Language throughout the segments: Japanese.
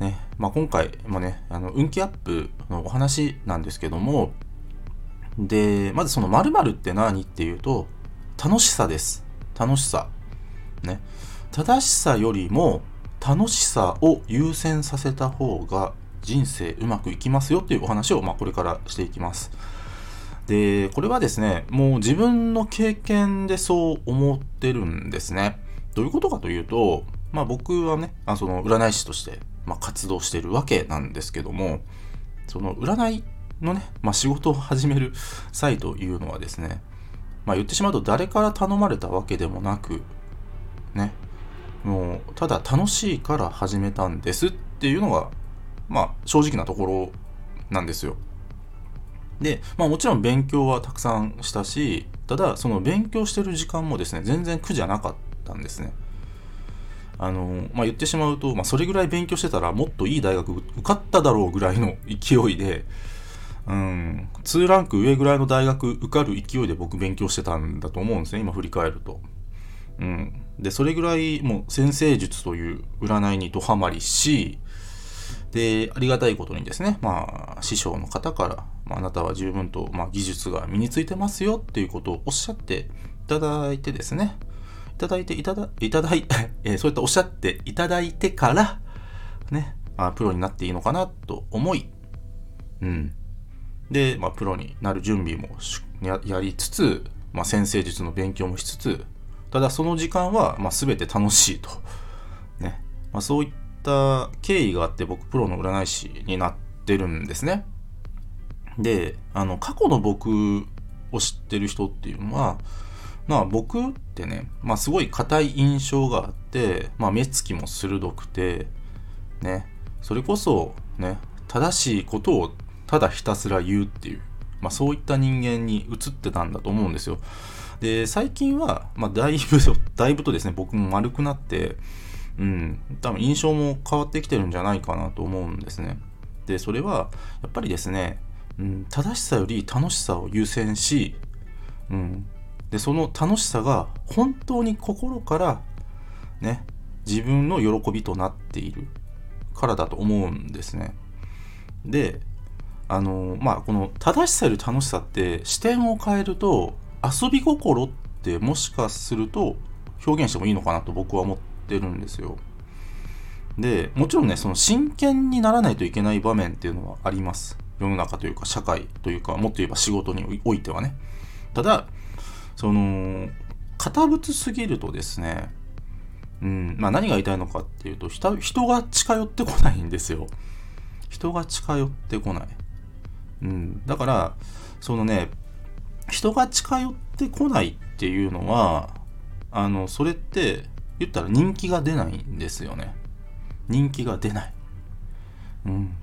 ねまあ、今回もね、あの運気アップのお話なんですけども、で、まずその〇〇って何っていうと、楽しさです。楽しさ。ね。正しさよりも楽しさを優先させた方が人生うまくいきますよっていうお話を、まあ、これからしていきます。で、これはですね、もう自分の経験でそう思ってるんですね。どういうことかというと、まあ僕はね、あその占い師として、まあ、活動してるわけなんですけども、その占いのね、まあ、仕事を始める際というのはですね、まあ言ってしまうと誰から頼まれたわけでもなく、ね、もうただ楽しいから始めたんですっていうのが、まあ正直なところなんですよ。で、まあもちろん勉強はたくさんしたし、ただその勉強してる時間もですね、全然苦じゃなかったんですね。あの、まあ言ってしまうと、まあそれぐらい勉強してたらもっといい大学受かっただろうぐらいの勢いで、うん、2ランク上ぐらいの大学受かる勢いで僕勉強してたんだと思うんですね、今振り返ると。うん。で、それぐらいもう先生術という占いにドハマりし、で、ありがたいことにですね、まあ、師匠の方から、まあ、あなたは十分と、まあ、技術が身についてますよっていうことをおっしゃっていただいてですね、ただいていただ、いただい、えーそういったおっしゃっていただいてから、ね、まあ、プロになっていいのかなと思い、うん。で、まあ、プロになる準備もややりつつ、まあ、先生術の勉強もしつつ、ただその時間は、まあ、全て楽しいと。ね。まあ、そういった経緯があって僕プロの占い師になってるんですね。で、あの、過去の僕を知ってる人っていうのは、まあ僕ってね、まあすごい硬い印象があって、まあ目つきも鋭くて、ね、それこそね、正しいことをただひたすら言うっていう、まあそういった人間に移ってたんだと思うんですよ。で、最近は、まあだいぶ、だいぶとですね、僕も丸くなって、うん、多分印象も変わってきてるんじゃないかなと思うんですね。で、それは、やっぱりですね、うん、正しさより楽しさを優先し、うん、でその楽しさが本当に心からね自分の喜びとなっているからだと思うんですね。であのまあこの正しさより楽しさって視点を変えると遊び心ってもしかすると表現してもいいのかなと僕は思ってるんですよ。でもちろんねその真剣にならないといけない場面っていうのはあります。世の中というか社会というかもっと言えば仕事においてはね。ただその堅物すぎるとですね、うんまあ、何が言いたいのかっていうと人が近寄ってこないんですよ。人が近寄ってこない、うん、だからそのね人が近寄ってこないっていうのはあのそれって言ったら人気が出ないんですよね。人気が出ない、うん、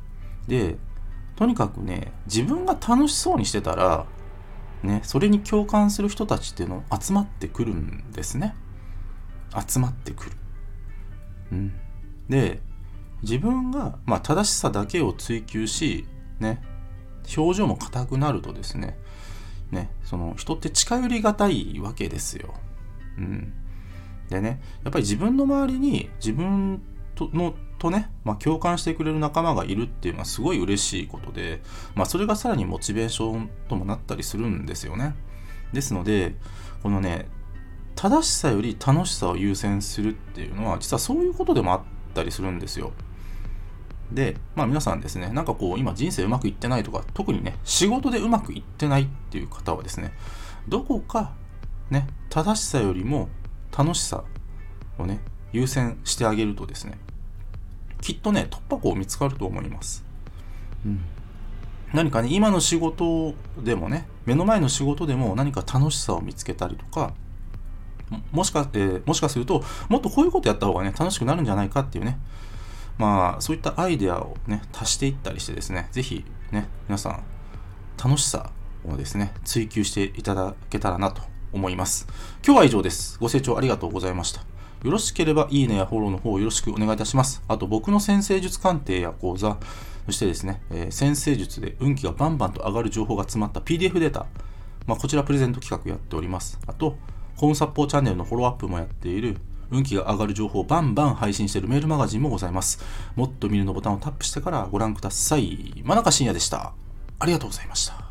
でとにかくね自分が楽しそうにしてたらね、それに共感する人たちっていうの集まってくるんですね。集まってくる。うん、で自分が、まあ、正しさだけを追求し、ね、表情も硬くなるとですねねその人って近寄りがたいわけですよ。うん、でねやっぱり自分の周りに自分とのとね、まあ、共感してくれる仲間がいるっていうのはすごい嬉しいことで、まあ、それがさらにモチベーションともなったりするんですよね。ですのでこのね正しさより楽しさを優先するっていうのは実はそういうことでもあったりするんですよ。で、まあ皆さんですね、なんかこう今人生うまくいってないとか、特にね、仕事でうまくいってないっていう方はですね、どこかね、正しさよりも楽しさをね、優先してあげるとですね、きっとね、突破口見つかると思います。うん。何かね、今の仕事でもね、目の前の仕事でも何か楽しさを見つけたりとか、ももしか、えーもしかすると、もっとこういうことやった方がね、楽しくなるんじゃないかっていうね、まあ、そういったアイデアをね、足していったりしてですね、ぜひね、皆さん、楽しさをですね、追求していただけたらなと思います。今日は以上です。ご清聴ありがとうございました。よろしければいいねやフォローの方よろしくお願いいたします。あと僕の先生術鑑定や講座、そしてですね、えー、先生術で運気がバンバンと上がる情報が詰まった PDF データ、まあ、こちらプレゼント企画やっております。あと、ホームサッポーチャンネルのフォローアップもやっている運気が上がる情報をバンバン配信しているメールマガジンもございます。もっと見るのボタンをタップしてからご覧ください。真中深也でした。ありがとうございました。